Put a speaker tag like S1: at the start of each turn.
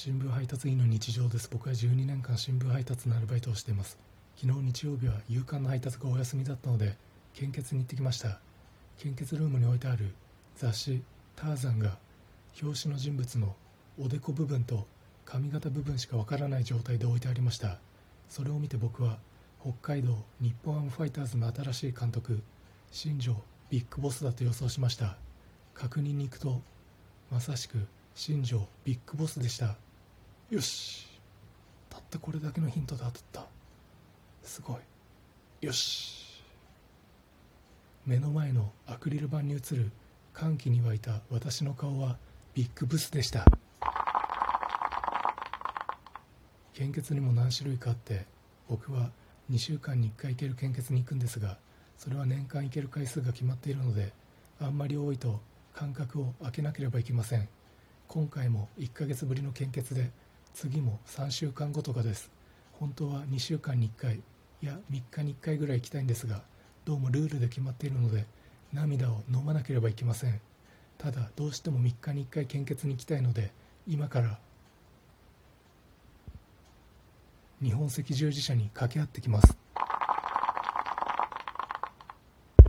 S1: 新聞配達員の日常です。僕は12年間新聞配達のアルバイトをしています。昨日日曜日は夕刊の配達がお休みだったので献血に行ってきました。献血ルームに置いてある雑誌「ターザン」が表紙の人物のおでこ部分と髪型部分しかわからない状態で置いてありました。それを見て僕は北海道日本ハムファイターズの新しい監督新庄ビッグボスだと予想しました。確認に行くとまさしく新庄ビッグボスでした。よし。たったこれだけのヒントで当たった。すごい。よし。目の前のアクリル板に映る歓喜に沸いた私の顔はビッグブスでした。献血にも何種類かあって僕は2週間に1回行ける献血に行くんですがそれは年間行ける回数が決まっているのであんまり多いと間隔を空けなければいけません。今回も1ヶ月ぶりの献血で次も3週間後とかです。本当は2週間に1回いや3日に1回ぐらい行きたいんですがどうもルールで決まっているので涙を飲まなければいけません。ただどうしても3日に1回献血に行きたいので今から日本赤十字社に掛け合ってきます。